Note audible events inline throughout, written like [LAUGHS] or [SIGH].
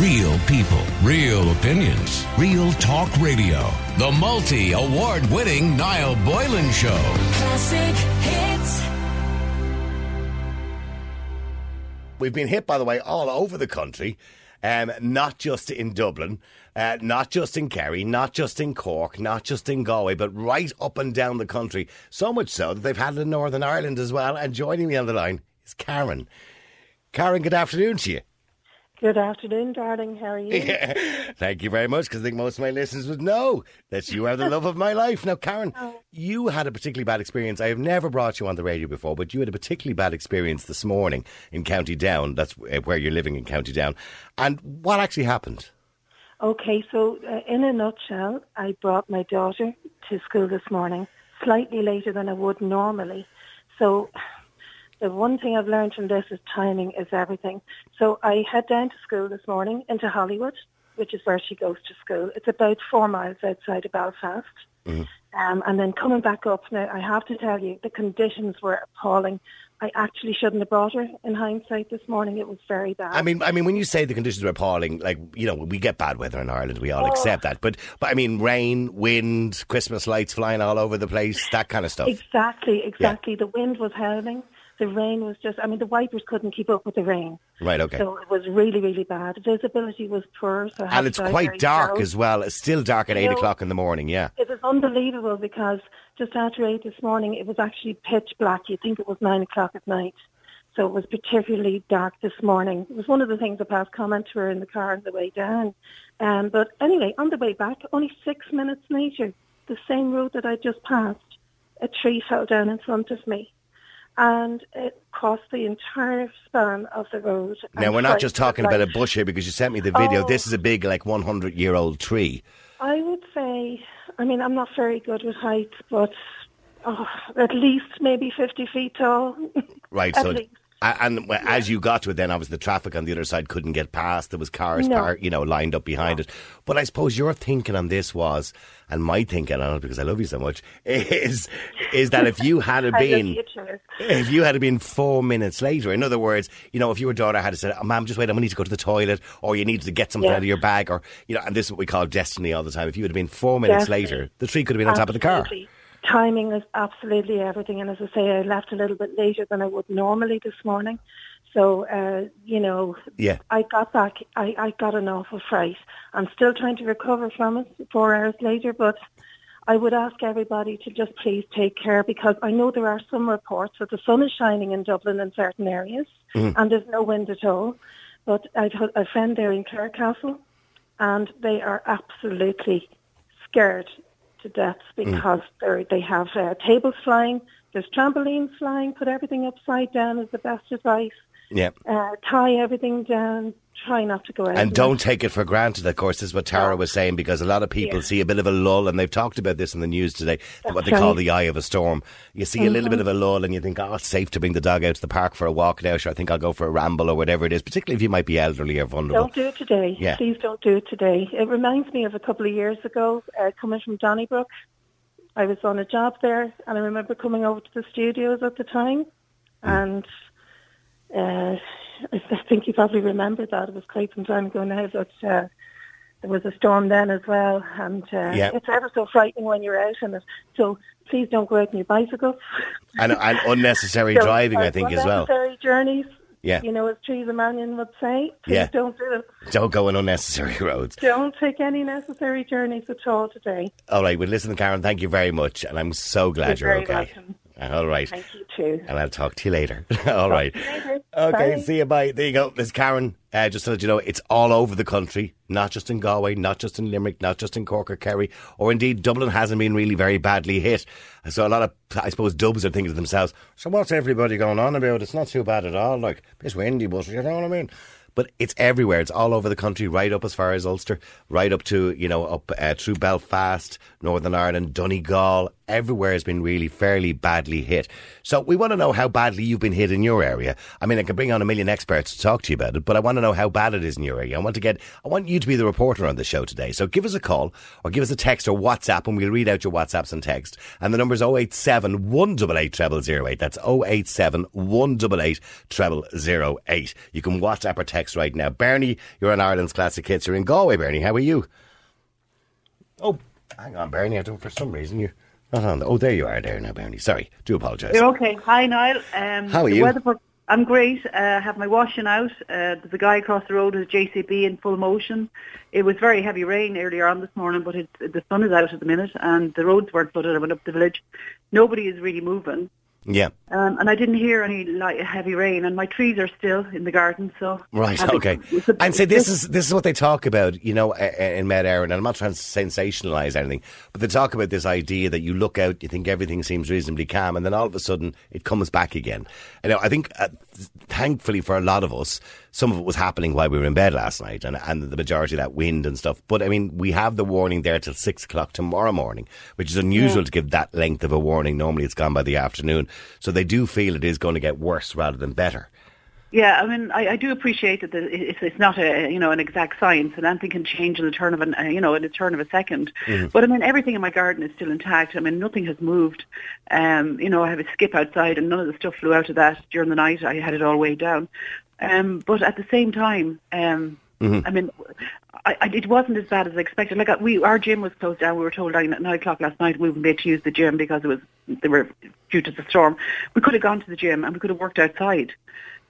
Real people, real opinions, real talk radio. The multi award winning Niall Boylan Show. Classic hits. We've been hit, by the way, all over the country, um, not just in Dublin, uh, not just in Kerry, not just in Cork, not just in Galway, but right up and down the country. So much so that they've had it in Northern Ireland as well. And joining me on the line is Karen. Karen, good afternoon to you. Good afternoon, darling. How are you? Thank you very much, because I think most of my listeners would know that you are the love of my life. Now, Karen, Oh. you had a particularly bad experience. I have never brought you on the radio before, but you had a particularly bad experience this morning in County Down. That's uh, where you're living in County Down. And what actually happened? Okay, so uh, in a nutshell, I brought my daughter to school this morning, slightly later than I would normally. So the one thing I've learned from this is timing is everything. So I head down to school this morning into Holywood, which is where she goes to school. It's about four miles outside of Belfast. Um, and then coming back up now, I have to tell you, the conditions were appalling. I actually shouldn't have brought her in hindsight this morning. It was very bad. I mean, I mean, when you say the conditions were appalling, like you know, we get bad weather in Ireland, we all Oh. accept that. But, but I mean, rain, wind, Christmas lights flying all over the place, that kind of stuff. Exactly, exactly. The wind was howling. The rain was just, I mean, the wipers couldn't keep up with the rain. Right, okay. So it was really, really bad. Visibility was poor. So I and it's quite dark as well. It's still dark at eight No. o'clock in the morning. Yeah. It was unbelievable because just after eight this morning, it was actually pitch black. You'd think it was nine o'clock at night. So it was particularly dark this morning. It was one of the things I passed comment to her in the car on the way down. Um, but anyway, on the way back, only six minutes later, the same road that I just passed, a tree fell down in front of me. And it crossed the entire span of the road. Now we're not just talking about a bush here because you sent me the video. Oh. This is a big, like, one hundred year old tree. I would say, I mean, I'm not very good with heights, but oh, at least maybe 50 feet tall. [LAUGHS] Right. So. least. And well, as you got to it, then obviously the traffic on the other side couldn't get past. There was cars, No. par- you know, lined up behind it. But I suppose your thinking on this was, and my thinking on it because I love you so much, [LAUGHS] is is that if you had [LAUGHS] been you if you had been four minutes later, in other words, you know, if your daughter had said, oh, "Ma'am, just wait, I'm going to need to go to the toilet," or you needed to get something Yeah. out of your bag, or you know, and this is what we call destiny all the time. If you had been four minutes later, the tree could have been on top of the car. Timing is absolutely everything. And as I say, I left a little bit later than I would normally this morning. So, uh, you know, Yeah. I got back, I, I got an awful fright. I'm still trying to recover from it four hours later, but I would ask everybody to just please take care because I know there are some reports that the sun is shining in Dublin in certain areas and there's no wind at all. But I've had a friend there in Clarecastle and they are absolutely scared to death because they're, they have uh, tables flying, there's trampolines flying, put everything upside down is the best advice. Yeah. Uh, tie everything down, try not to go out. And don't take it for granted, of course, this is what Tara was saying, because a lot of people Yeah. see a bit of a lull, and they've talked about this in the news today, what they That's call the eye of a storm. You see a little bit of a lull, and you think, oh, it's safe to bring the dog out to the park for a walk now, sure, I think I'll go for a ramble or whatever it is, particularly if you might be elderly or vulnerable. Don't do it today. Yeah. Please don't do it today. It reminds me of a couple of years ago, uh, coming from Donnybrook. I was on a job there, and I remember coming over to the studios at the time, and uh, I think you probably remember that. It was quite some time ago now, but uh, there was a storm then as well, and uh, Yeah. it's ever so frightening when you're out in it. So please don't go out on your bicycle. [LAUGHS] And, and unnecessary Don't- driving, I think, as well. Unnecessary journeys. Yeah. You know, as Teresa Mannion would say, please Yeah. don't do it. Don't go on unnecessary [LAUGHS] roads. Don't take any necessary journeys at all today. All right, well, listen, Karen, thank you very much, and I'm so glad You're you're, okay. welcome. All right. Thank you too. And I'll talk to you later. [LAUGHS] all right. later. Okay, Bye. see you. Bye. There you go. There's Karen. Uh, just to let you know, it's all over the country, not just in Galway, not just in Limerick, not just in Cork or Kerry, or indeed Dublin hasn't been really very badly hit. So a lot of, I suppose, dubs are thinking to themselves, so what's everybody going on about? It's not too bad at all. Like, it's windy, but you know what I mean? But it's everywhere. It's all over the country, right up as far as Ulster, right up to, you know, up uh, through Belfast, Northern Ireland, Donegal, everywhere has been really fairly badly hit. So we want to know how badly you've been hit in your area. I mean, I can bring on a million experts to talk to you about it, but I want to know how bad it is in your area. I want to get, I want you to be the reporter on the show today. So give us a call or give us a text or WhatsApp and we'll read out your WhatsApps and text. And the number is 087 188 0008. That's 087 188 0008. You can WhatsApp or text right now. Bernie, you're on Ireland's Classic Hits. You're in Galway, Bernie. How are you? Oh, hang on, Bernie. I don't, for some reason, you're not on. The, oh, there you are there now, Bernie. Sorry. Do apologise. You're okay. Hi, Niall. Um, How are the you? weather for- I'm great. Uh, I have my washing out. Uh, a guy across the road a JCB in full motion. It was very heavy rain earlier on this morning, but it, the sun is out at the minute and the roads weren't flooded. I went up the village. Nobody is really moving. Yeah. Um, and I didn't hear any light, heavy rain, and my trees are still in the garden. So Right. Okay. it's And so this is this is what they talk about, you know, in Met Éireann. And I'm not trying to sensationalise anything, but they talk about this idea that you look out, you think everything seems reasonably calm, and then all of a sudden it comes back again. You know, I think, uh, thankfully for a lot of us, some of it was happening while we were in bed last night, and and the majority of that wind and stuff. But I mean, we have the warning there till six o'clock tomorrow morning, which is unusual to give that length of a warning. Normally, it's gone by the afternoon, so they do feel it is going to get worse rather than better. Yeah, I mean, I, I do appreciate that the, it's, it's not a you know an exact science, and anything can change in the turn of an uh, you know in the turn of a 2nd But I mean, everything in my garden is still intact. I mean, nothing has moved. Um, you know, I have a skip outside, and none of the stuff flew out of that during the night. I had it all weighed down. Um, but at the same time, um, I mean, I, I, it wasn't as bad as I expected. Like uh, we, our gym was closed down. We were told at nine o'clock last night we wouldn't be able to use the gym because it was they were due to the storm. We could have gone to the gym and we could have worked outside.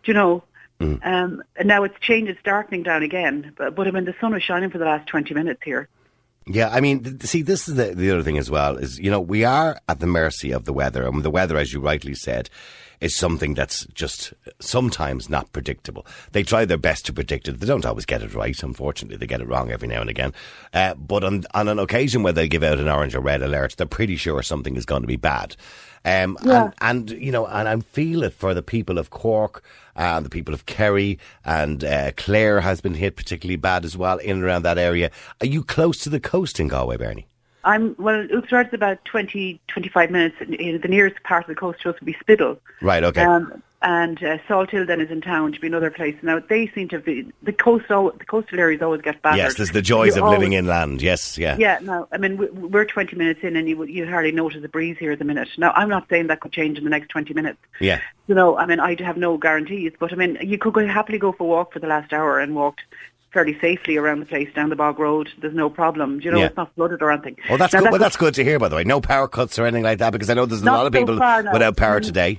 Do you know? Um, and now it's changed. It's darkening down again. But, but I mean, the sun was shining for the last twenty minutes here. Yeah, I mean, th- see, this is the, the other thing as well is, you know, we are at the mercy of the weather. And the weather, as you rightly said, is something that's just sometimes not predictable. They try their best to predict it. They don't always get it right. Unfortunately, they get it wrong every now and again. Uh, but on, on an occasion where they give out an orange or red alert, they're pretty sure something is going to be bad. Um, Yeah. and, and, you know, and I feel it for the people of Cork and the people of Kerry and uh, Clare has been hit particularly bad as well in and around that area. Are you close to the coast in Galway, Bernie? I'm well. Oughterard's about 20, 25 minutes. Uh, The nearest part of the coast to us would be Spiddal. Right, okay. Um, and uh, Salthill then is in town to be another place. Now they seem to be the coast. The coastal areas always get battered. yes, there's the joys You of living inland. Yes, yeah. Yeah, no, I mean we- we're 20 minutes in, and you you hardly notice a breeze here at the minute. Now I'm not saying that could change in the next 20 minutes. Yeah. You know, I mean I have no guarantees, but I mean you could go, happily go for a walk for the last hour and walked fairly safely around the place down the bog road. There's no problem. You know, Yeah. it's not flooded or anything. Well, that's Now, good. that Well, that's good to hear, by the way. No power cuts or anything like that, because I know there's a lot of so people far, no. without power Mm. today.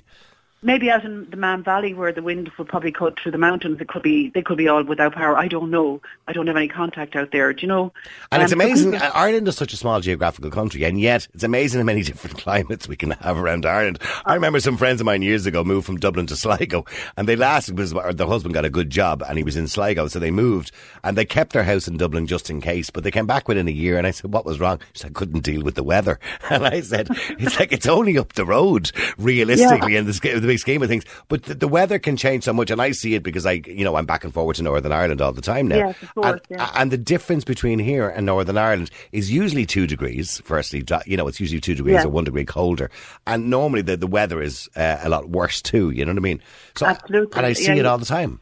Maybe out in the Maam Valley where the wind will probably cut through the mountains, it could be they could be all without power. I don't know. I don't have any contact out there. Do you know? And it's Um, so amazing. people- Ireland is such a small geographical country, and yet it's amazing how many [LAUGHS] different climates we can have around Ireland. I remember some friends of mine years ago moved from Dublin to Sligo, and they lasted because the husband got a good job and he was in Sligo, so they moved and they kept their house in Dublin just in case. But they came back within a year, and I said, "What was wrong?" She said, "I couldn't deal with the weather." [LAUGHS] And I said, "It's like it's only up the road, realistically, in the, sch- the big scheme of things. But the, the weather can change so much, and I see it because I, you know, I'm back and forward to Northern Ireland all the time now. Yes, of course, and, yeah. and the difference between here and Northern Ireland is usually two degrees. Firstly, you know, it's usually two degrees Yeah. or one degree colder, and normally the, the weather is uh, a lot worse too. You know what I mean? So, Absolutely, and I see yeah, it all the time.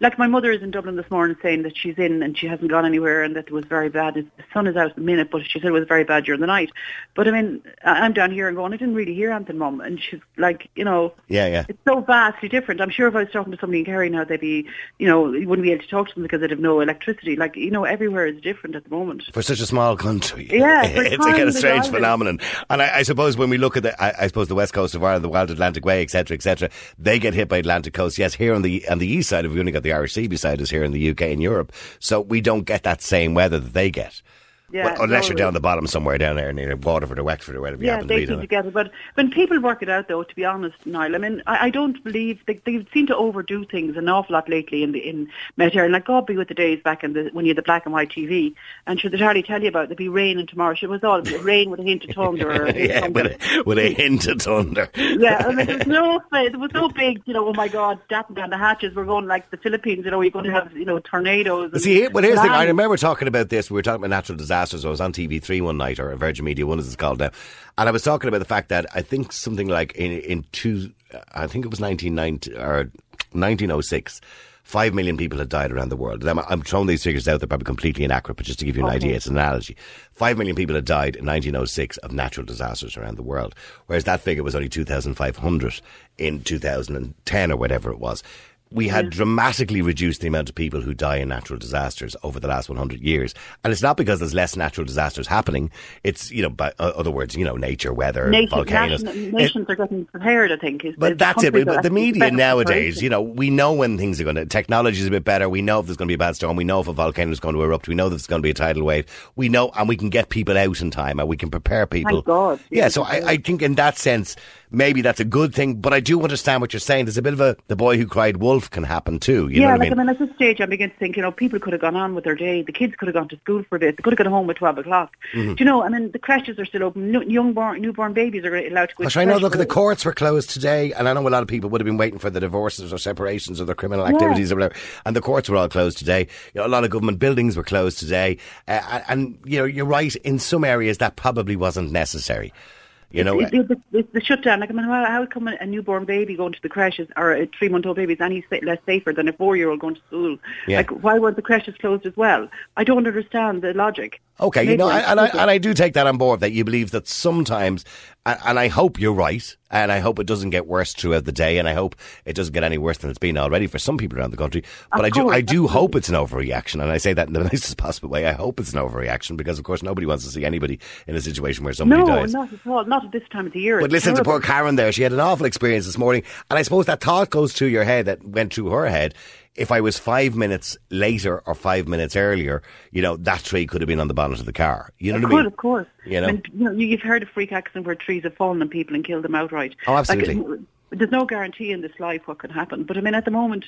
Like my mother is in Dublin this morning saying that she's in and she hasn't gone anywhere and that it was very bad. The sun is out at the minute, but she said it was very bad during the night. But I mean, I'm down here and going, I didn't really hear anything, Mum. And she's like, you know, Yeah, yeah. it's so vastly different. I'm sure if I was talking to somebody in Kerry now, they'd be, you know, you wouldn't be able to talk to them because they'd have no electricity. Like, you know, everywhere is different at the moment. For such a small country, Yeah, [LAUGHS] it's a kind of strange island. phenomenon. And I, I suppose when we look at the, I, I suppose the west coast of Ireland, the Wild Atlantic Way, etc., etc., they get hit by Atlantic coast. Yes, here on the on the east side, we've only got the Irish Sea beside us here in the UK and Europe, so we don't get that same weather that they get. Yeah, Well, unless no, you're down the bottom somewhere down there near Waterford or Wexford or whatever you Yeah, happen to they be. seem don't to get it. But when people work it out, though, to be honest, Niall, I mean, I, I don't believe they, they seem to overdo things an awful lot lately in the in Mediterranean. Like God be with the days back in the when you had the black and white TV, and should they'd tell you about it, there'd be rain and tomorrow. It was all [LAUGHS] rain with a hint of thunder. Or a hint of yeah, thunder. with a, with a hint of thunder. Yeah, I mean, there was no, there was no big, you know, oh my God, dapping down the hatches. We're going like the Philippines, you know, you're going to have, you know, tornadoes. And see, here- but here's the thing. I remember talking about this. We were talking about natural disasters disasters. I was on TV3 one night, or Virgin Media One as it's called now, and I was talking about the fact that I think something like in in two, I think it was 1990 or 1906. Five million people had died around the world. I'm, I'm throwing these figures out; they're probably completely inaccurate, but just to give you an idea, it's an analogy. Five million people had died in 1906 of natural disasters around the world, whereas that figure was only 2,500 in 2010 or whatever it was we had dramatically reduced the amount of people who die in natural disasters over the last 100 years. And it's not because there's less natural disasters happening. It's, you know, by uh, other words, you know, nature, weather, Nation, volcanoes. nation- nations are getting prepared, I think. Is, But is that's it. But the media nowadays, you know, we know when things are going to. Technology is a bit better. We know if there's going to be a bad storm. We know if a volcano is going to erupt. We know that there's going to be a tidal wave. We know, and we can get people out in time, and we can prepare people. Thank God. Yeah. Yeah, So I, I think in that sense, maybe that's a good thing. But I do understand what you're saying. There's a bit of a the boy who cried wolf can happen too. You yeah, know what like I mean? at this stage, I begin to think, you know, people could have gone on with their day. The kids could have gone to school for a bit. They could have gone home at twelve o'clock. Mm-hmm. Do you know? I mean, the creches are still open. Young born, newborn babies are allowed to go. Gosh, I know. Look, the courts were closed today, and I know a lot of people would have been waiting for the divorces or separations or their criminal activities or whatever. And the courts were all closed today. You know, a lot of government buildings were closed today, uh, and you know, you're right. In some areas, that probably wasn't necessary. You know, It- it- the, the, the shutdown. Like, I mean, how, come a newborn baby going to the creches or a three-month-old baby is any less safer than a four-year-old going to school? Yeah. Like, why weren't the creches closed as well? I don't understand the logic. Okay, you know, and I, and I do take that on board that you believe that sometimes, and, and I hope you're right, and I hope it doesn't get worse throughout the day, and I hope it doesn't get any worse than it's been already for some people around the country. But Of I do, course, I do absolutely. hope it's an overreaction, and I say that in the [LAUGHS] nicest possible way. I hope it's an overreaction because, of course, nobody wants to see anybody in a situation where somebody No, dies. not at all. Not at this time of the year. But It's listen to poor Karen there. She had an awful experience this morning. And I suppose that thought goes through your head that went through her head. If I was five minutes later or five minutes earlier, you know, that tree could have been on the bonnet of the car. You know Of what I course, mean? of course. You know? I mean, you know, you've heard of freak accidents where trees have fallen on people and killed them outright. Oh, absolutely. Like, there's no guarantee in this life what can happen. But I mean, at the moment,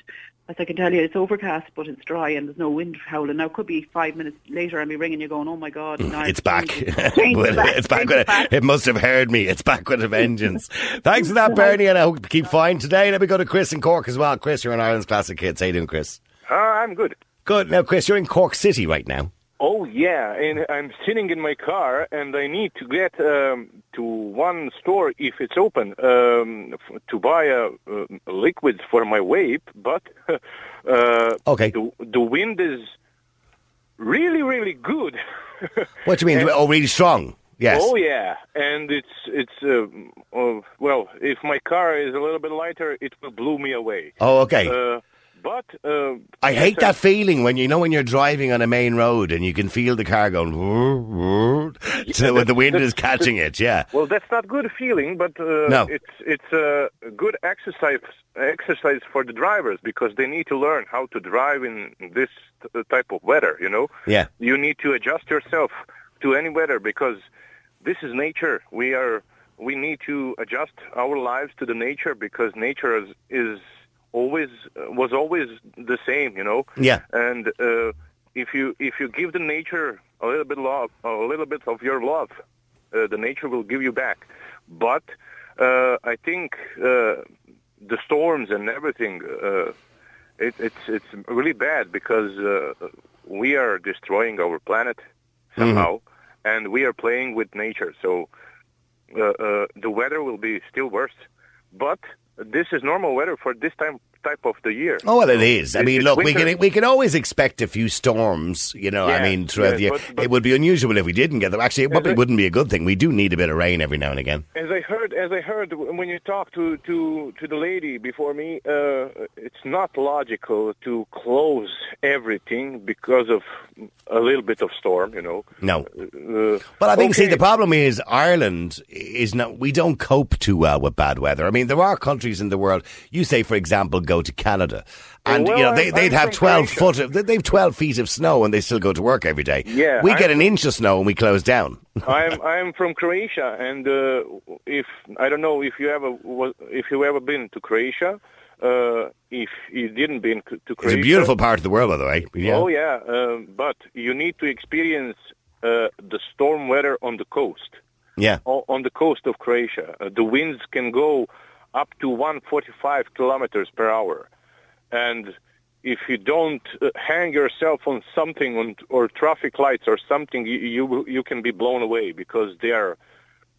as I can tell you, it's overcast, but it's dry and there's no wind howling. Now, it could be five minutes later, I'll be ringing you going, "Oh my God, now It's back. change [LAUGHS] it, change back, it's back. with it it, back." it must have heard me. It's back with a vengeance. [LAUGHS] Thanks for that, Bernie, and I hope you keep fine today. Let me go to Chris in Cork as well. Chris, you're in Ireland's Classic Hits. How you doing, Chris? Uh, I'm good. Good. Now, Chris, you're in Cork City right now. Oh yeah, and I'm sitting in my car, and I need to get um, to one store if it's open um, f- to buy a, uh liquid for my vape. But [LAUGHS] uh, Okay. the the wind is really really good. [LAUGHS] What do you mean? oh, really strong? Yes. Oh yeah, and it's it's uh, uh, well, if my car is a little bit lighter, it will blow me away. Oh, okay. But uh, I hate that feeling when you know when you're driving on a main road and you can feel the car going so when the wind is catching it. Yeah. Well, that's not good feeling, but uh, No. it's it's a good exercise exercise for the drivers because they need to learn how to drive in this t- type of weather. You know, Yeah. you need to adjust yourself to any weather because this is nature. We are we need to adjust our lives to the nature because nature is, is always was always the same. You know, Yeah. and uh, if you if you give the nature a little bit love, a little bit of your love, uh, the nature will give you back. But uh, I think uh, the storms and everything, uh, it, it's it's really bad because uh, we are destroying our planet somehow, and we are playing with nature. So uh, uh, the weather will be still worse. But this is normal weather for this time type of the year. Oh well, it is. I It's- mean, look, we can we can always expect a few storms. You know, I mean, throughout yeah, the year, but- but- it would be unusual if we didn't get them. Actually, it probably I- wouldn't be a good thing. We do need a bit of rain every now and again. As I heard, as I heard when you talked to to to the lady before me, uh, it's not logical to close everything because of a little bit of storm. You know. No. Uh, But I think, see, the problem is Ireland is not, we don't cope too well with bad weather. I mean, there are countries in the world, you say, for example, go to Canada. And, Well, you know, they—they'd have 12 foot of, they've 12 feet of snow and they still go to work every day. Yeah, We I'm get an inch of snow and we close down. [LAUGHS] I'm I'm from Croatia, and uh, if I don't know if you ever if you ever been to Croatia, uh, if you didn't been to Croatia, It's a beautiful part of the world, by the way. Yeah. Oh yeah, um, but you need to experience uh, the storm weather on the coast. Yeah. o- on the coast of Croatia. Uh, the winds can go up to 145 kilometers per hour, and if you don't uh, hang yourself on something on, or traffic lights or something, you, you you can be blown away because they are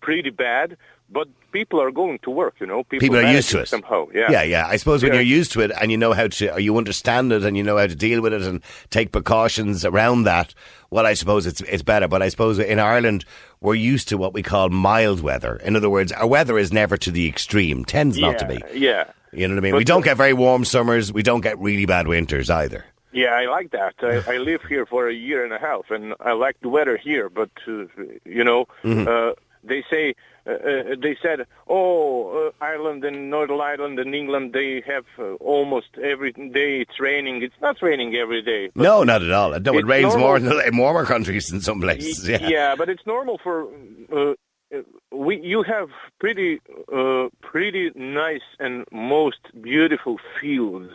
pretty bad. But people are going to work, you know. People are used to it. somehow. Yeah, Yeah, yeah. I suppose when Yeah. you're used to it and you know how to, or you understand it and you know how to deal with it and take precautions around that, well, I suppose it's it's better. But I suppose in Ireland we're used to what we call mild weather. In other words, our weather is never to the extreme, tends not to be. Yeah, You know what I mean? But we don't get very warm summers. We don't get really bad winters either. yeah. I like that. I, I live here for a year and a half, and I like the weather here. But uh, you know, Mm-hmm. uh, they say. Uh, they said, "Oh, uh, Ireland and Northern Ireland and England, they have uh, almost every day it's raining. It's not raining every day. No, not at all. No, it rains normal. more in, [LAUGHS] warmer countries in some places. Y- Yeah. but it's normal for uh, uh, we. You have pretty, uh, pretty nice and most beautiful fields.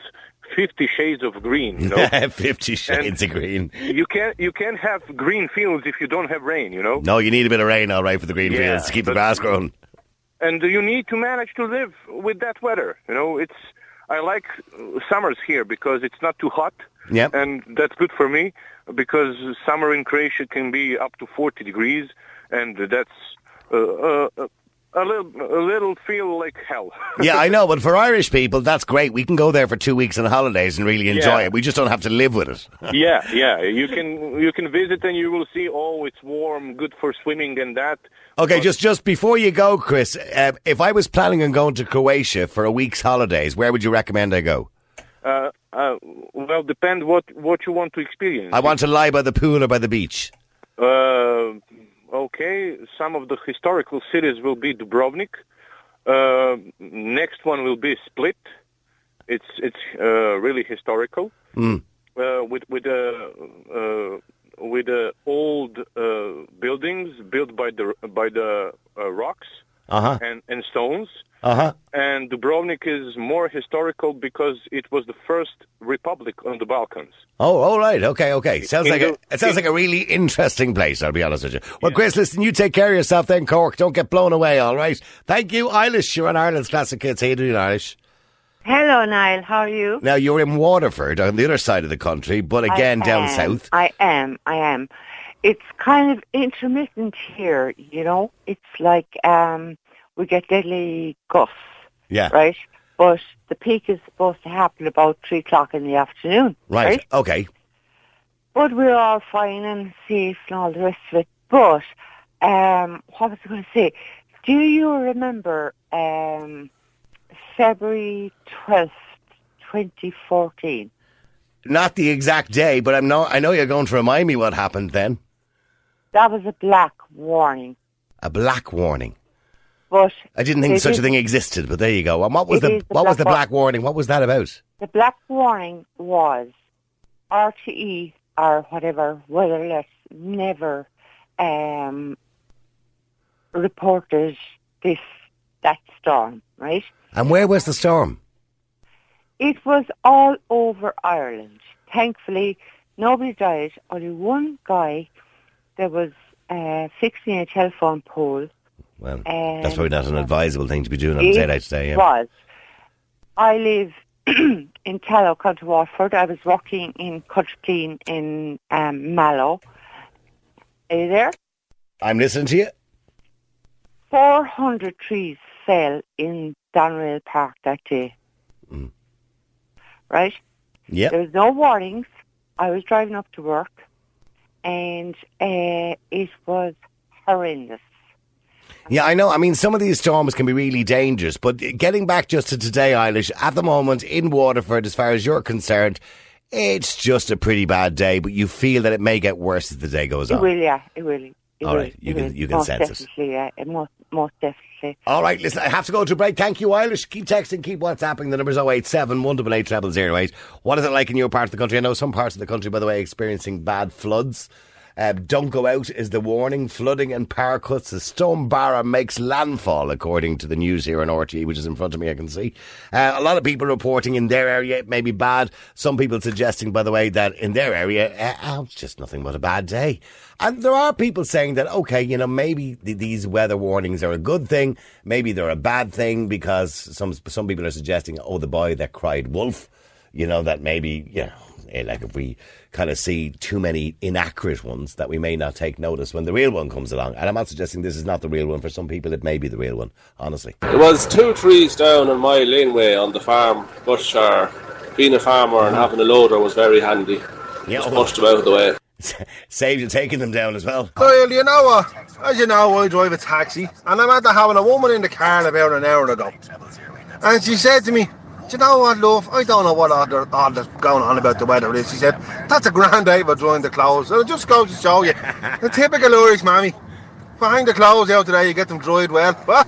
Fifty Shades of Green. You know, [LAUGHS] Fifty Shades of Green. you can't you can't have green fields if you don't have rain. You know, No, you need a bit of rain, all right, for the green Yeah, fields to keep the grass growing. and you need to manage to live with that weather. You know, it's. I like uh, summers here because it's not too hot. Yep. and that's good for me because summer in Croatia can be up to 40 degrees, and that's uh, uh, a little a little feel like hell. [LAUGHS] yeah, I know, but for Irish people, that's great. We can go there for two weeks on holidays and really enjoy Yeah. it. We just don't have to live with it. [LAUGHS] yeah, yeah, you can you can visit and you will see. Oh, it's warm, good for swimming and that. Okay, But- just just before you go, Chris, uh, if I was planning on going to Croatia for a week's holidays, where would you recommend I go? Uh, uh, well, depend what what you want to experience. I want to lie by the pool or by the beach. Uh, okay, some of the historical cities will be Dubrovnik. Uh, next one will be Split. It's it's uh, really historical. Mm. Uh, with with uh, uh, with uh, old uh, buildings built by the by the uh, rocks Uh huh. and, and stones. Uh huh. And Dubrovnik is more historical because it was the first republic on the Balkans. Oh, all right. Okay, okay. Sounds In like a, it sounds like a really interesting place. I'll be honest with you. Well, Chris, listen, you take care of yourself then, Cork. Don't get blown away. All right. Thank you, Eilish. You're on Ireland's classic hits. How you doing, Eilish? Hello, Niall. How are you? Now you're in Waterford on the other side of the country, but again I down am. south. I am. I am. It's kind of intermittent here. You know, it's like um, we get deadly gusts, Yeah. right? But the peak is supposed to happen about three o'clock in the afternoon, Right. right? Okay. But we're all fine and safe and all the rest of it. But um, what was I going to say? Do you remember um, February twelfth, twenty fourteen? Not the exact day, but I'm no, I know you're going to remind me what happened then. That was a black warning. A black warning. But I didn't think such a thing existed, but there you go. And what was the the what was black the black warning? What was that about? the black warning was RTE or whatever weatherless never um, reported this that storm, right? And where was the storm? It was all over Ireland. Thankfully, nobody died. Only one guy that was uh, fixing a telephone pole. Well, Um, that's probably not an advisable thing to be doing on a It day like today. Yeah. was. I live [CLEARS THROAT] in Tallow, County Waterford. I was working in Country Clean in um, Mallow. Are you there? I'm listening to you. 400 trees fell in Doneraile Park that day. Mm. Right? Yeah. There was no warnings. I was driving up to work and uh, it was horrendous. Yeah, I know. I mean, some of these storms can be really dangerous, but getting back just to today, Eilish, at the moment in Waterford, as far as you're concerned, it's just a pretty bad day, but you feel that it may get worse as the day goes It on. will, yeah. It will. It All will, right, you can- will. you can most sense it. Yeah, it most, most definitely. All right, listen, I have to go to break. Thank you, Eilish. Keep texting, keep WhatsApping. The number's 087 188 0008. What is it like in your part of the country? I know some parts of the country, by the way, experiencing bad floods. Uh, don't go out is the warning. Flooding and power cuts. The Storm Barra makes landfall, according to the news here in RTE, which is in front of me, I can see. Uh, a lot of people reporting in their area it may be bad. Some people suggesting, by the way, that in their area, uh, oh, it's just nothing but a bad day. And there are people saying that, okay, you know, maybe th- these weather warnings are a good thing. Maybe they're a bad thing because some some people are suggesting, oh, the boy that cried wolf. you know, that maybe, you know, eh, like if we kind of see too many inaccurate ones that we may not take notice when the real one comes along. And I'm not suggesting this is not the real one. For some people, it may be the real one, honestly. It was two trees down on my laneway on the farm, but uh, being a farmer and having a loader was very handy. Yeah, Just pushed them out of the way. [LAUGHS] Saved you taking them down as well. Well, you know what? As you know, I drive a taxi, and I remember having a woman in the car about an hour ago. And she said to me, Do you know what, love? I don't know what all, the, all that's going on about the weather is. He said, That's a grand day for drying the clothes. And it just goes to show you, [LAUGHS] the typical Irish mammy. If I hang the clothes out today, you get them dried well. But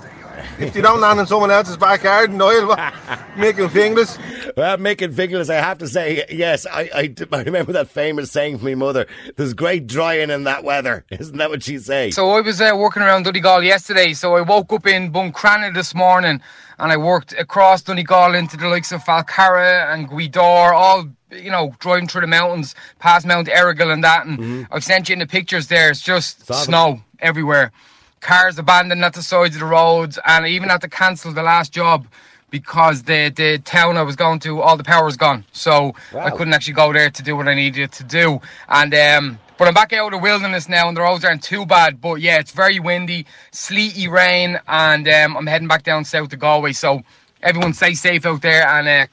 if you don't land in someone else's backyard in oil, what? [LAUGHS] making fingers. Well, making fingers, I have to say, yes, I, I, I remember that famous saying from my mother, there's great drying in that weather. [LAUGHS] Isn't that what she'd say? So I was uh, working around Donegal yesterday. So I woke up in Buncrana this morning and I worked across Donegal into the likes of Falcarragh and Gweedore, all you know, driving through the mountains, past Mount Errigal and that. And I've sent you in the pictures there. It's just Saw them. snow everywhere. Cars abandoned at the sides of the roads, and I even had to cancel the last job because the the town I was going to, all the power's gone. So I couldn't actually go there to do what I needed to do. And um, but I'm back out of the wilderness now, and the roads aren't too bad. But yeah, it's very windy, sleety rain, and um, I'm heading back down south to Galway. So everyone stay safe out there, and uh,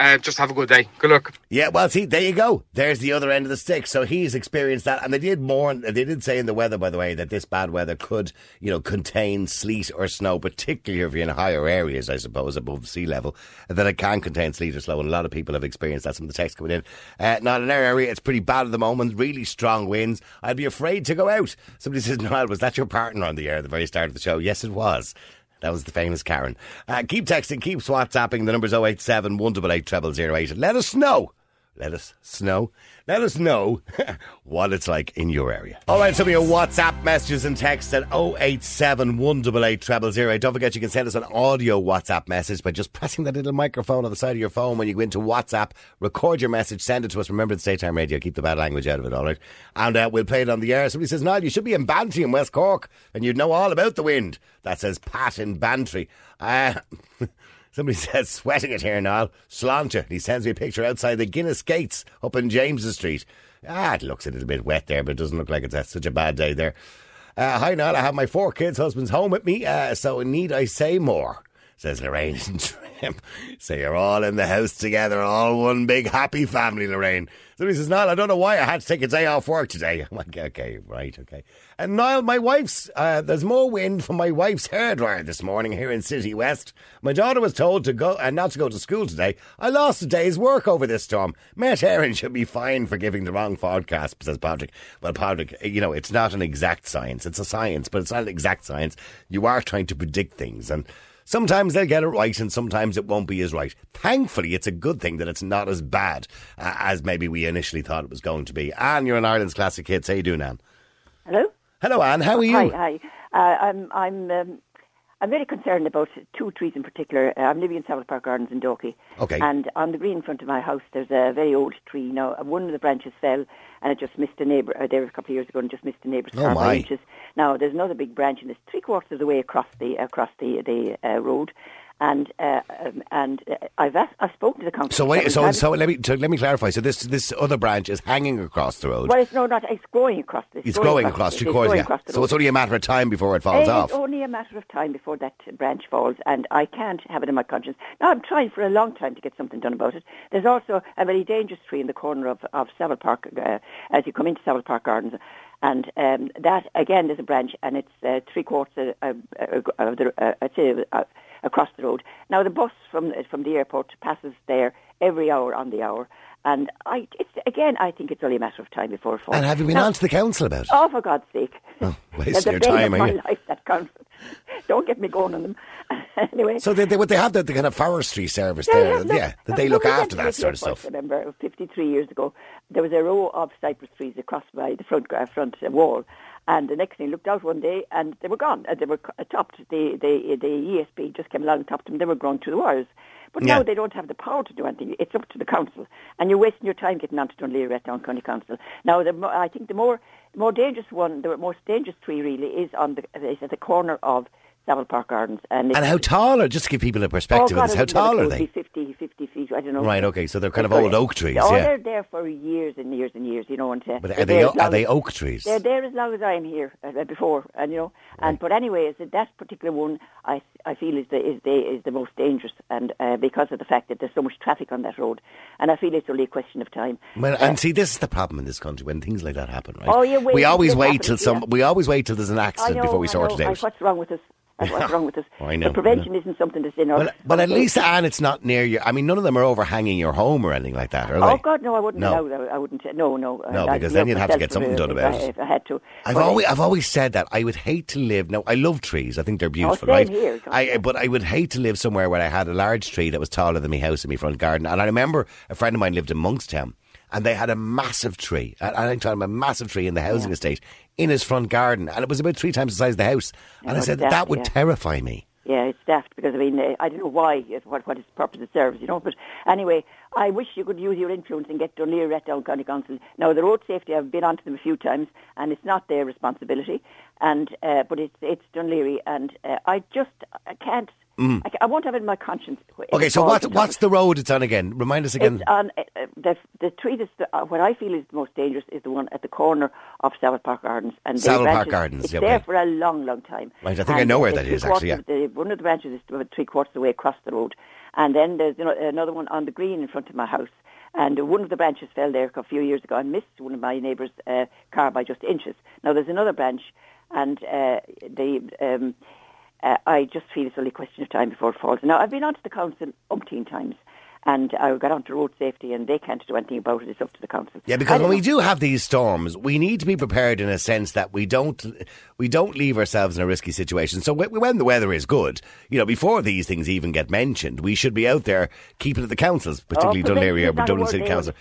uh, just have a good day. Good luck. Yeah, well, see, there you go. There's the other end of the stick. So he's experienced that, and they did more. They did say in the weather, by the way, that this bad weather could, you know, contain sleet or snow, particularly if you're in higher areas, I suppose, above sea level. That it can contain sleet or snow, and a lot of people have experienced that. Some of the text coming in. Uh, not in our area, it's pretty bad at the moment. Really strong winds. I'd be afraid to go out. Somebody says, "Noel, was that your partner on the air at the very start of the show?" Yes, it was. That was the famous Karen. Uh, keep texting, keep WhatsApping. The number's 087 188 0008. Let us know. Let us know. Let us [LAUGHS] know what it's like in your area. All right, some of your WhatsApp messages and texts at 087 188 0008. Don't forget you can send us an audio WhatsApp message by just pressing that little microphone on the side of your phone when you go into WhatsApp. Record your message, send it to us. Remember, it's daytime radio. Keep the bad language out of it, all right? And uh, we'll play it on the air. Somebody says, Niall, you should be in Bantry in West Cork and you'd know all about the wind. That says Pat in Bantry. Uh, [LAUGHS] Somebody [LAUGHS] says, sweating it here, Niall. Sláinte. He sends me a picture outside the Guinness Gates up in James's Street. Ah, it looks a little bit wet there, but it doesn't look like it's a, such a bad day there. Uh, hi, Niall. I have my four kids' husbands home with me, uh, so need I say more? Says Lorraine [LAUGHS] in Trim. So you're all in the house together, all one big happy family, Lorraine. Somebody says, Niall, I don't know why I had to take a day off work today. [LAUGHS] I'm like, okay, right, okay. And Niall, my wife's, uh, there's more wind from my wife's hairdryer this morning here in Citywest. My daughter was told to go and not to go to school today. I lost a day's work over this storm. Met Éireann should be fined for giving the wrong forecast, says Patrick. Well, Patrick, you know, it's not an exact science. It's a science, but it's not an exact science. You are trying to predict things and Sometimes they'll get it right and sometimes it won't be as right. Thankfully, it's a good thing that it's not as bad uh, as maybe we initially thought it was going to be. Anne, you're in Ireland's Classic Hits. How you doing, Anne? Hello. Hello, Anne. How are you? Hi, hi. Uh, I'm I'm um, I'm very concerned about two trees in particular. Uh, I'm living in Saval Park Gardens in Dalkey. Okay. And on the green in front of my house, there's a very old tree. Now, uh, one of the branches fell, and it just missed a neighbour. Uh, there was a couple of years ago, and just missed a neighbour's Oh, car by inches. Now, there's another big branch, and it's three quarters of the way across the across the the uh, road. And uh, um, and uh, I've asked, I've spoken to the council. So wait, so so let me so let me clarify. So this this other branch is hanging across the road. Well, it's no, not. It's growing across the. it's growing across the- three it's quarters. growing Yeah. across the So it's only a matter of time before it falls off. It's only a matter of time before that branch falls, and I can't have it in my conscience. Now, I'm trying for a long time to get something done about it. There's also a very dangerous tree in the corner of, of Saval Park, uh, as you come into Saval Park Gardens. And um, that, again, is a branch, and it's uh, three quarters uh, uh, uh, across the road. Now, the bus from, from the airport passes there every hour on the hour. And I, it's, again, I think it's only a matter of time before it falls. And have you been Now- on to the council about it? Oh, for God's sake. wasting They're the your time, my life, that council. [LAUGHS] Don't get me going on them. [LAUGHS] anyway. So they, they, would they have the, the kind of forestry service Yeah, there? yeah, look, yeah, that they look, after that sort of stuff. remember, 53 years ago, there was a row of cypress trees across by the front uh, front wall. And the next thing, I looked out one day, and they were gone. Uh, they were topped. The, the, the ESB just came along and topped them. They were grown to the wires. But Yeah. now they don't have the power to do anything. It's up to the council. And you're wasting your time getting onto Dún Laoghaire-Rathdown County Council. Now, the, mo- I think the more, the more dangerous one, the most dangerous tree really is on the, is at the corner of Saval Park Gardens. And, And how tall are, just to give people a perspective oh, of God, this, how tall are they? Be 50, 50 feet, I don't know. Right, okay, so they're kind of old oak trees, Oh, they're there for years and years and years, you know. And, uh, But they're they, there o- as are they oak trees? They're there as long as I'm here uh, before, and you know. And but anyway, is that, that particular one I, I feel is the is the is the most dangerous, and uh, because of the fact that there's so much traffic on that road, and I feel it's only a question of time. Well, and see, this is the problem in this country when things like that happen, right? Oh, yeah, wait, we always wait happens, till some. yeah. We always wait till there's an accident know, before we I sort know. it out. What's wrong with us? What's wrong with us? Oh, I know, I The prevention isn't something that's in our. But, but at least, Anne, it's not near you. I mean, none of them are overhanging your home or anything like that, are Oh? God, no! I wouldn't. No. No, I wouldn't. No, no. No, I'd because be then you'd have to get something done about it. If I had to. I've But, always, I've always said that I would hate to live. Now, I love trees. I think they're oh, beautiful, Oh, right? here, I, but I would hate to live somewhere where I had a large tree that was taller than my house in my front garden. And I remember a friend of mine lived in Monkstown, and they had a massive tree. I'm talking about a massive tree in the housing estate in his front garden, and it was about three times the size of the house. And I said that would yeah. terrify me. Yeah, it's daft because I mean uh, I don't know why what what its purpose it serves, you know. But anyway, I wish you could use your influence and get Dún Laoghaire-Rathdown County Council. Now the road safety, I've been onto them a few times, and it's not their responsibility, and uh, but it's it's Dún Laoghaire, and uh, I just I can't. Mm. I, I won't have it in my conscience. Okay, so falls what, on what's the road it's on again? Remind us again. It's on uh, the the tree that's the, uh, what I feel is the most dangerous is the one at the corner of Saval Park Gardens. And Saval Park branches- Gardens, It's yeah, there okay. for a long, long time. Right, I think I know where that is, actually, of The, one of the branches is about three quarters of the way across the road, and then there's you know, another one on the green in front of my house. And one of the branches fell there a few years ago and missed one of my neighbour's uh, car by just inches. Now there's another branch, and uh, the um, uh, I just feel it's only a question of time before it falls. Now, I've been onto the council umpteen times, and uh, I got onto road safety, and they can't do anything about it. It's up to the council. Yeah, because when we do have these storms, we need to be prepared in a sense that we don't we don't leave ourselves in a risky situation. So when the weather is good, you know, before these things even get mentioned, we should be out there keeping it the councils, oh, particularly Oh, Dún Laoghaire or prevention is not a Dublin City Council.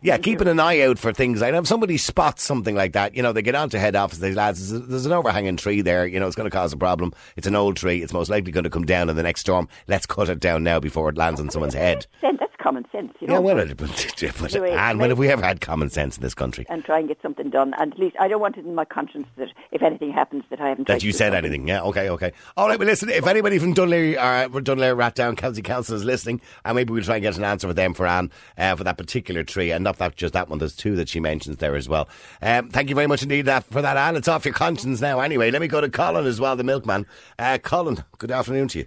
Yeah, keeping an eye out for things like that. If somebody spots something like that, you know, they get onto head office, they lads, there's an overhanging tree there, you know, it's going to cause a problem. It's an old tree, it's most likely going to come down in the next storm. Let's cut it down now before it lands on someone's head. Sen- That's common sense, you know. Yeah, well, it- but, [LAUGHS] but Anyway, and when have we ever had common sense in this country? and try and get something done. And at least I don't want it in my conscience that if anything happens that I haven't. That you said something. anything, yeah, okay, okay. All right, well, listen, if anybody from Dún Laoghaire or Dunleary Rathdown County Council is listening, and maybe we'll try and get an answer for them for Anne uh, for that particular tree, and not that just that one. There's two that she mentions there as well. Um, thank you very much indeed that, for that, Anne. It's off your conscience now. Anyway, let me go to Colin as well, the milkman. Uh, Colin, good afternoon to you.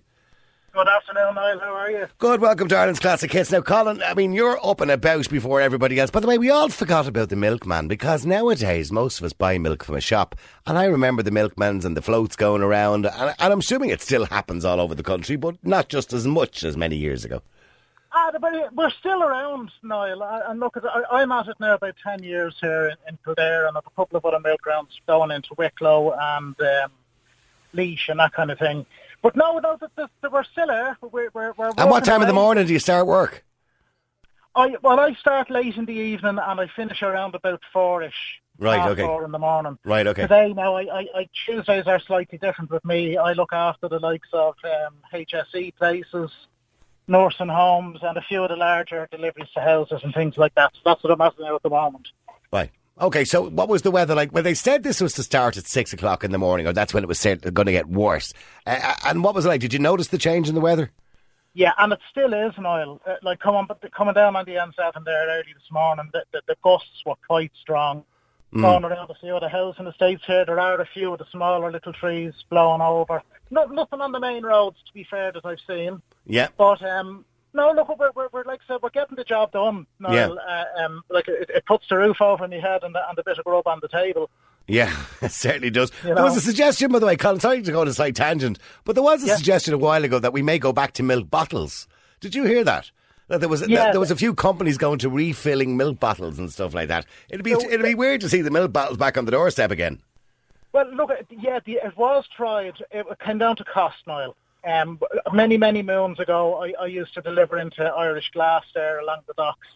Good afternoon, Niall. How are you? Good, welcome to Ireland's Classic Hits. Now, Colin, I mean, you're up and about before everybody else. By the way, we all forgot about the milkman because nowadays most of us buy milk from a shop. And I remember the milkmans and the floats going around. And, and I'm assuming it still happens all over the country, but not just as much as many years ago. Ah, but we're still around, Niall. And look, I, I'm at it now about 10 years here in, in Kildare and I've a couple of other milk grounds going into Wicklow and um, Laois and that kind of thing. But now, no, th- th- th- we're still there. We're, we're, we're And what time of the morning do you start work? I, well, I start late in the evening and I finish around about four-ish. Right, okay. Four in the morning. Right, okay. Today, now, I, I, I Tuesdays are slightly different with me. I look after the likes of um, HSE places, nursing homes, and a few of the larger deliveries to houses and things like that. So that's what I'm at now at the moment. Right. Okay, so what was the weather like? Well, they said this was to start at six o'clock in the morning, or that's when it was going to get worse. Uh, and what was it like? Did you notice the change in the weather? Yeah, and it still is, Niall. Uh, like coming coming down on the N7 there early this morning, the, the, the gusts were quite strong. Mm. Going around few of the housing estates here, there are a few of the smaller little trees blowing over. No, nothing on the main roads, to be fair, that I've seen. Yeah. But um, no, look, we're, we're, we're like I said, we're getting the job done. Niall. Uh, um, like it, it puts the roof over my head and, the, and a bit of grub on the table. Yeah, [LAUGHS] it certainly does. You There was a suggestion, by the way, Colin, sorry to go on a slight tangent, but there was a Yeah. suggestion a while ago that we may go back to milk bottles. Did you hear that? That there was Yeah. there was a few companies going to refilling milk bottles and stuff like that. It'd be So- it'd be weird to see the milk bottles back on the doorstep again. Well, look, yeah, the, it was tried. It came down to cost, Niall. Um, many, many moons ago, I, I used to deliver into Irish Glass there along the docks.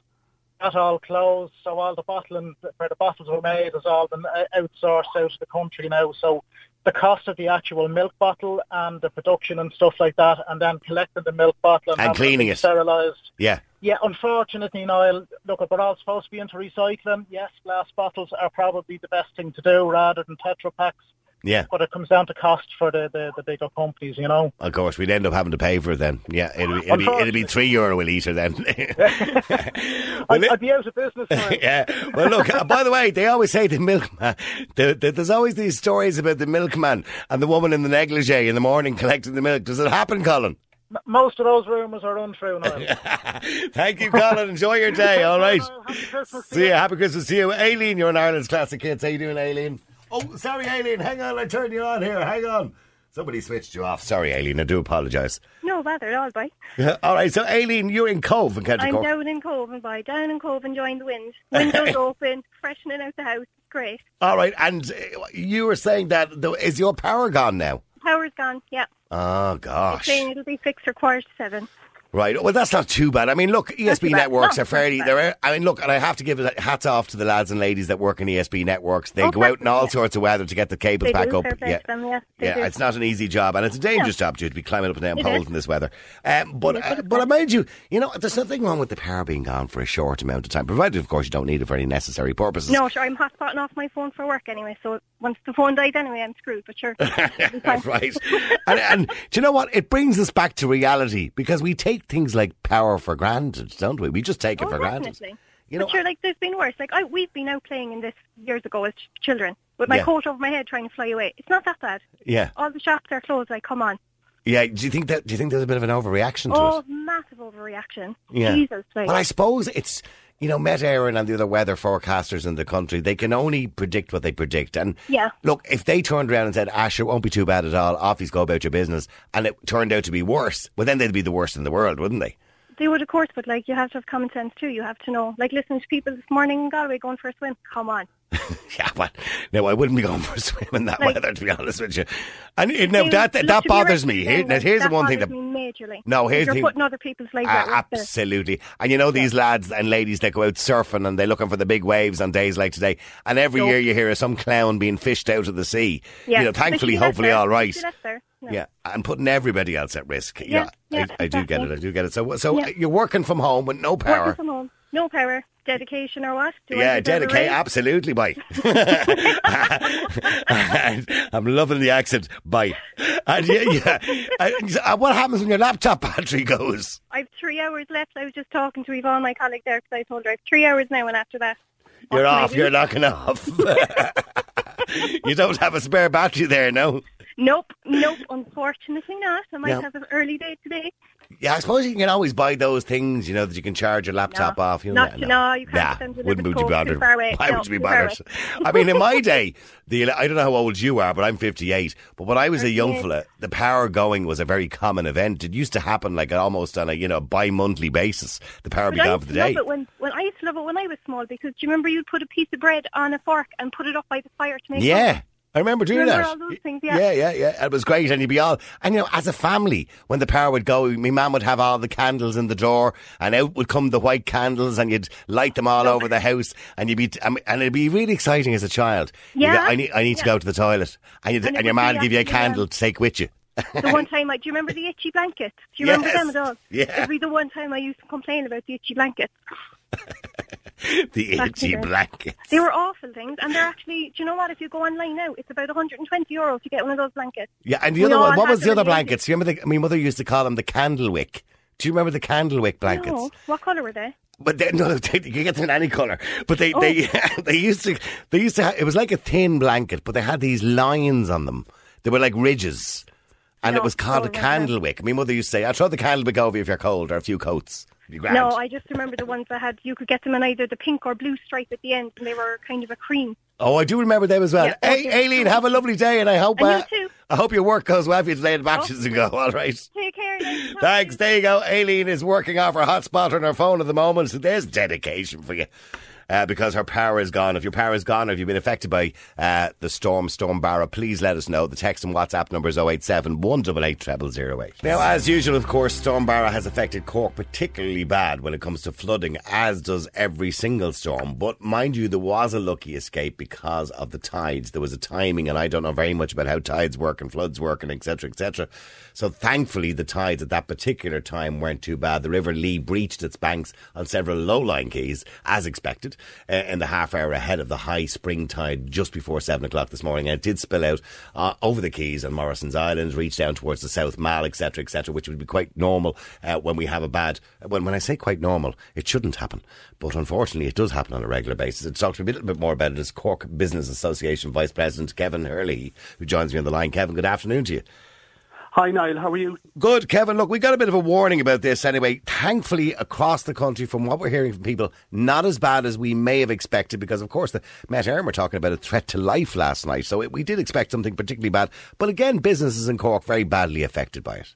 That all closed, so all the bottling where the bottles were made has all been uh, outsourced out of the country now. So the cost of the actual milk bottle and the production and stuff like that, and then collecting the milk bottle and, And cleaning it. sterilised. Yeah. Yeah, unfortunately, Niall, look, we're all supposed to be into recycling. Yes, glass bottles are probably the best thing to do rather than Tetra Paks. Yeah. But it comes down to cost for the, the, the bigger companies, you know. Of course, we'd end up having to pay for it then. Yeah, it'd be, it'd be, it'd be three euro a litre then. [LAUGHS] [LAUGHS] I'd, I'd be out of business [LAUGHS] yeah. Well, look, uh, by the way, they always say the milkman, the, the, there's always these stories about the milkman and the woman in the negligee in the morning collecting the milk. Does it happen, Colin? Most of those rumours are untrue now. Thank you, Colin. Enjoy your day, all right? Happy Christmas See you. Happy Christmas to you. Aileen, you're in Ireland's Classic Hits. How you doing, Aileen? Oh, sorry, Aileen. Hang on, I turned you on here. Hang on. Somebody switched you off. Sorry, Aileen. I do apologise. No bother at all, bye. [LAUGHS] all right, so Aileen, you're in Cobh in County I'm Cork. down in Coven, by down in Cobh enjoying the wind. Windows [LAUGHS] open, freshening out the house. It's great. All right, and uh, you were saying that the, is your power gone now? Power's gone, yeah. Oh gosh. saying it'll be fixed for quarter to seven. Right. Well, that's not too bad. I mean, look, bad. networks are fairly. They're. I mean, look, and I have to give hats off to the lads and ladies that work in ESB networks. They Oh, go out in all sorts of weather to get the cables They back up. Yeah. them, yeah, yeah, do. it's not an easy job, and it's a dangerous job too to be climbing up and down It poles is. in this weather. Um, but uh, but I mind you, you know, there's nothing wrong with the power being gone for a short amount of time, provided, of course, you don't need it for any necessary purposes. No, sure, I'm hotspotting off my phone for work anyway, so once the phone died anyway, I'm screwed, but sure. it'll be [LAUGHS] fine. right. And, and do you know what? It brings us back to reality because we take things like power for granted, don't we? We just take it Oh, for granted. definitely. You but know- sure, like there's been worse. Like I, we've been out playing in this years ago as children with my Yeah. coat over my head trying to fly away. It's not that bad. Yeah. All the shops are closed. Like, come on. Yeah. Do you think that? Do you think there's a bit of an overreaction to Oh, it? massive overreaction. Yeah. Jesus, like. Well, I suppose it's you know Met Éireann and the other weather forecasters in the country. They can only predict what they predict. And Yeah. look, if they turned around and said, ah, "Asher, won't be too bad at all. Off you go about your business," and it turned out to be worse, well, then they'd be the worst in the world, wouldn't they? They would, of course, but like you have to have common sense too. You have to know, like listening to people this morning in Galway going for a swim. Come on, [LAUGHS] Yeah, but no, I wouldn't be going for a swim in that Like- weather, to be honest with you. And you know, You that that bothers me. Here, now, here's that the one thing that bothers me majorly. No, here's you're the thing- putting other people's lives ah, at risk. there. absolutely. And you know these lads and ladies that go out surfing and they're looking for the big waves on days like today. And every year you hear of some clown being fished out of the sea. Yeah, You know, thankfully, should be left hopefully, all right. Should be left there. No. Yeah, and putting everybody else at risk. Yeah, yeah, I, I do get it. I do get it. So, so Yeah. you're working from home with no power. Working from home, no power, dedication or what? Do yeah, dedicate. Absolutely, bye. [LAUGHS] [LAUGHS] I'm loving the accent. Bye. And yeah, yeah. [LAUGHS] And, uh, what happens when your laptop battery goes? I've three hours left. I was just talking to Yvonne, my colleague there, because I told her I have three hours now, and after that, You're what can I off. You're knocking off. you don't have a spare battery there, no? Nope, nope. Unfortunately not. I might Yeah. have an early day today. Yeah, I suppose you can always buy those things, you know, that you can charge your laptop No. off. You know, Not- no, you can't them delivered wouldn't be close, too bothered. far away. Why No, would you be too far bothered? [LAUGHS] I mean, in my [LAUGHS] day, the I don't know how old you are, but I'm 58. But when I was a young 38. fella, the power going was a very common event. It used to happen like almost on a you know bi-monthly basis. The power But be I used for to the love day. it when, when I used to love it when I was small because do you remember you'd put a piece of bread on a fork and put it up by the fire to make Yeah. I remember doing Remember that. all those things, yeah. yeah, yeah, yeah. It was great, and you'd be all, and you know, as a family, when the power would go, my mum would have all the candles in the door, and out would come the white candles, and you'd light them all over the house, and you'd be, and it'd be really exciting as a child. Yeah, go, I need, I need to go to the toilet, and, you'd, And and, your would man be would give you a candle to take with you. the one [LAUGHS] time, I, do you remember the itchy blankets? Do you remember them at all? Yeah. It'd be the one time I used to complain about the itchy blankets. [LAUGHS] [LAUGHS] the itchy in the blanket. They were awful things, and they're actually. Do you know what? If you go online now, it's about 120 euro to get one of those blankets. Yeah, and the We other one, what was the other blankets? You remember the, my mother used to call them the candle wick. Do you remember the candle wick blankets? No, what colour were they? But they, no, [LAUGHS] they, you can get them in any colour. But they, Oh. they, [LAUGHS] they used to, they used to. Ha- it was like a thin blanket, but they had these lines on them. They were like ridges, and it oh, was called oh, a don't candle wick. My mother used to say, "I'll throw the candle wick over you if you're cold, or a few coats." It'd be grand. No, I just remember the ones that had. You could get them in either the pink or blue stripe at the end, and they were kind of a cream. Oh, I do remember them as well. Yeah, hey, okay. Aileen, have a lovely day, and I hope And you uh, too. I hope your work goes well for you to lay the matches and go. All right. Take care. nice Thanks. There you go. Aileen is working off her hotspot on her phone at the moment. So there's dedication for you. Uh, because her power is gone. If your power is gone, or if you've been affected by uh, the storm, Storm Barra, please let us know. The text and WhatsApp number is 087 188 0008. Now, as usual, of course, Storm Barra has affected Cork particularly bad when it comes to flooding, as does every single storm. But mind you, there was a lucky escape because of the tides. There was a timing, and I don't know very much about how tides work and floods work and etc. etc. So thankfully, the tides at that particular time weren't too bad. The River Lee breached its banks on several low-lying quays, as expected. Uh, in the half hour ahead of the high spring tide just before seven o'clock this morning. And it did spill out uh, over the Quays and Morrison's Island, reach down towards the South Mall, etc., etc., which would be quite normal uh, when we have a bad. When, when I say quite normal, it shouldn't happen. But unfortunately, it does happen on a regular basis. To talk to me a little bit more about it is Cork Business Association Vice President Kevin Hurley, who joins me on the line. Kevin, good afternoon to you. Hi, Niall. How are you? Good, Kevin. Look, we got a bit of a warning about this anyway. Thankfully, across the country, from what we're hearing from people, not as bad as we may have expected because, of course, the Met Éireann were talking about a threat to life last night. So it, we did expect something particularly bad. But again, businesses in Cork very badly affected by it.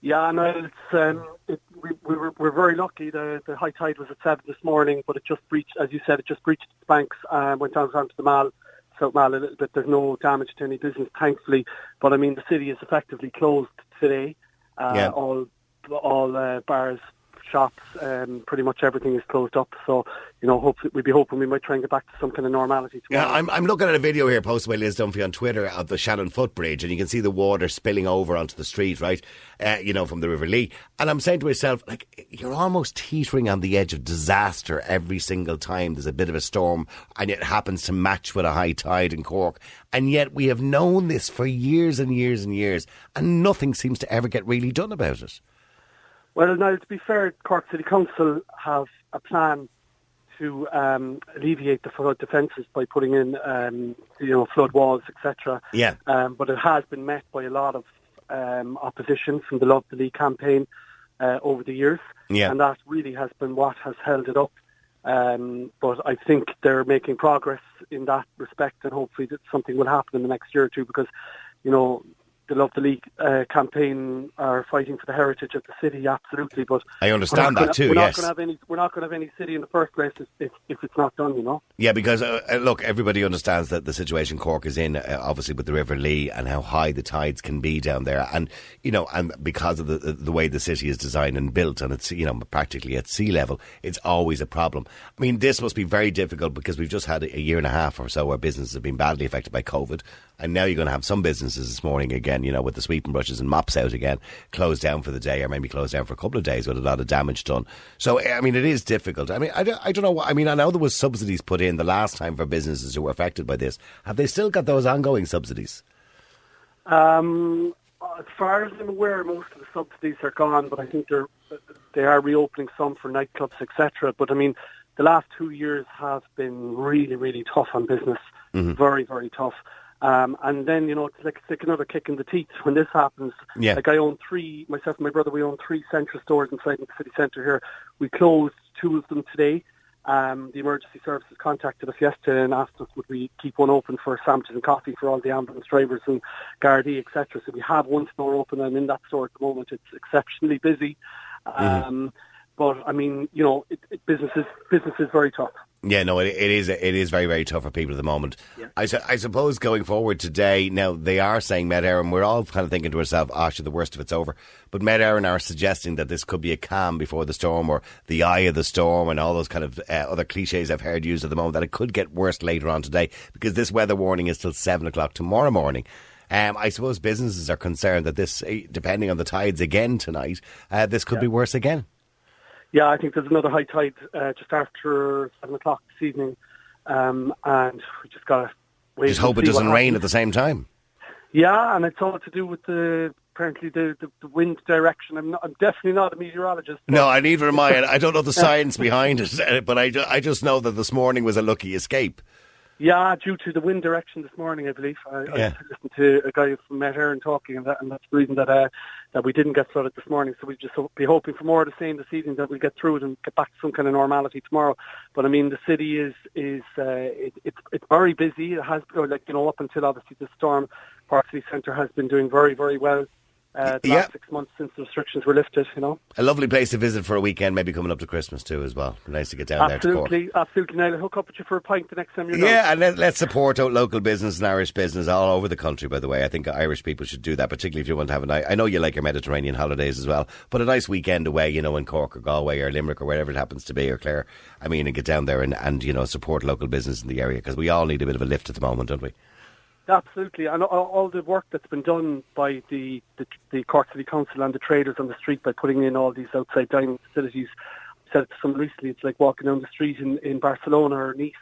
Yeah, no, it's um, it, we, we were we're very lucky. The the high tide was at seven this morning, but it just breached, as you said, it just breached its banks and went down down to the mall, South Mall a little bit. There's no damage to any business, thankfully. But I mean, the city is effectively closed today. Uh, Yeah. All all uh, bars, shops, um, pretty much everything is closed up. So you know, hopefully we'd be hoping we might try and get back to some kind of normality Yeah. I'm, I'm looking at a video here posted by Liz Dunphy on Twitter of the Shandon Footbridge, and you can see the water spilling over onto the street, right? Uh, you know, from the River Lee. And I'm saying to myself, like, you're almost teetering on the edge of disaster every single time there's a bit of a storm, and it happens to match with a high tide in Cork. And yet we have known this for years and years and years, and nothing seems to ever get really done about it. Well, now to be fair, Cork City Council have a plan to um, alleviate the flood defences by putting in, um, you know, flood walls, etc. Yeah. Um, but it has been met by a lot of um, opposition from the Love the Lee campaign uh, over the years, Yeah. and that really has been what has held it up. Um, but I think they're making progress in that respect, and hopefully that something will happen in the next year or two because, you know, the Love the Lee uh, campaign are fighting for the heritage of the city, absolutely. But I understand that gonna- too, We're yes. not going to have any. We're not going to have any city in the first place if, if, if it's not done. You know. Yeah, because uh, uh, look, everybody understands that the situation Cork is in, uh, obviously with the River Lee and how high the tides can be down there, and you know, and because of the the way the city is designed and built, and it's you know practically at sea level, it's always a problem. I mean, this must be very difficult because we've just had a year and a half or so where businesses have been badly affected by COVID, and now you're going to have some businesses this morning again, you know, with the sweeping brushes and mops out again, closed down for the day or maybe closed down for a couple of days with a lot of damage done. So, I mean, it is difficult. I mean, I don't, I don't know. I mean, I know there was subsidies put in the last time for businesses who were affected by this. Have they still got those ongoing subsidies? Um, as far as I'm aware, most of the subsidies are gone, but I think they're they are reopening some for nightclubs, etc. But I mean, the last two years have been really, really tough on business. Mhm. Very, very tough. Um, and then you know it's like, it's like another kick in the teeth when this happens. Yeah. Like I own three, myself and my brother, we own three central stores inside the city centre here. We closed two of them today. Um, the emergency services contacted us yesterday and asked us would we keep one open for sandwiches and coffee for all the ambulance drivers and Gardaí, etc. So we have one store open and in that store at the moment it's exceptionally busy. Um, But I mean, you know, it, it, business is business is very tough. Yeah, no, it, it is. It is very, very tough for people at the moment. I, su- I suppose going forward today, now they are saying Met Éireann, We're all kind of thinking to ourselves, "Ah, the worst of it's over." But Met Éireann are suggesting that this could be a calm before the storm, or the eye of the storm, and all those kind of uh, other cliches I've heard used at the moment. That it could get worse later on today because this weather warning is till seven o'clock tomorrow morning. Um, I suppose businesses are concerned that this, eh, depending on the tides again tonight, uh, this could be worse again. Yeah, I think there's another high tide uh, just after seven o'clock this evening, um, and we just got to wait. Just hope it doesn't rain happens. at the same time. Yeah, and it's all to do with the apparently the, the, the wind direction. I'm not, I'm definitely not a meteorologist. No, I need to remind. I don't know the [LAUGHS] science behind it, [LAUGHS] but I, I just know that this morning was a lucky escape. Yeah, due to the wind direction this morning, I believe. I, Yeah. I listened to a guy from Met Éireann talking, and, that, and that's the reason that uh, that we didn't get flooded this morning. So we just ho- be hoping for more of the same this evening, that we'll get through it and get back to some kind of normality tomorrow. But I mean, the city is is uh, it, it's it's very busy. It has, like you know, up until obviously the storm, Cork City Centre has been doing very very well. Uh, the Yeah. last six months since the restrictions were lifted, you know. A lovely place to visit for a weekend, maybe coming up to Christmas too as well. Nice to get down there absolutely, absolutely. Now I'll hook up with you for a pint the next time you're down. Yeah, and let, let's support local business and Irish business all over the country, by the way. I think Irish people should do that, particularly if you want to have a night. I know you like your Mediterranean holidays as well, but a nice weekend away, you know, in Cork or Galway or Limerick or wherever it happens to be, or Clare. I mean, and get down there and, and you know, support local business in the area because we all need a bit of a lift at the moment, don't we? Absolutely, and all, the work that's been done by the, the the Cork City Council and the traders on the street by putting in all these outside dining facilities, I said it to someone recently, it's like walking down the street in, in Barcelona or Nice.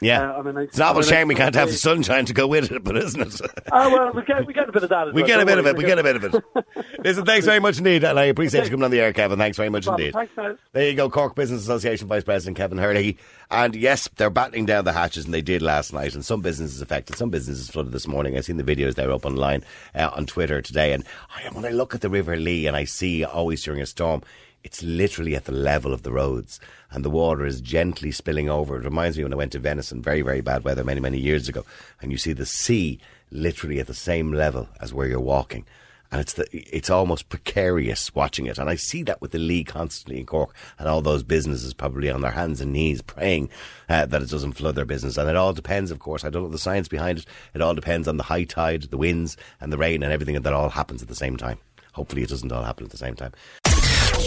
Yeah. Uh, a nice, It's an awful shame we can't have the sunshine to go with it, but isn't it? [LAUGHS] Oh, well, we get, we get a bit of that [LAUGHS] We well. get a bit of it. We get a bit of it. [LAUGHS] Listen, thanks very much indeed, and I appreciate you coming on the air, Kevin. Thanks very much indeed. Thanks. There you go, Cork Business Association Vice President Kevin Hurley. And yes, they're battening down the hatches, and they did last night. And some businesses affected, some businesses flooded this morning. I've seen the videos they're up online uh, on Twitter today. And I, when I look at the River Lee and I see always during a storm, it's literally at the level of the roads, and the water is gently spilling over. It reminds me when I went to Venice in very, very bad weather many, many years ago, and you see the sea literally at the same level as where you're walking and it's the it's almost precarious watching it. And I see that with the Lee constantly in Cork, and all those businesses probably on their hands and knees praying uh, that it doesn't flood their business. And it all depends, of course. I don't know the science behind it. It all depends on the high tide, the winds, and the rain, and everything that all happens at the same time. Hopefully, it doesn't all happen at the same time.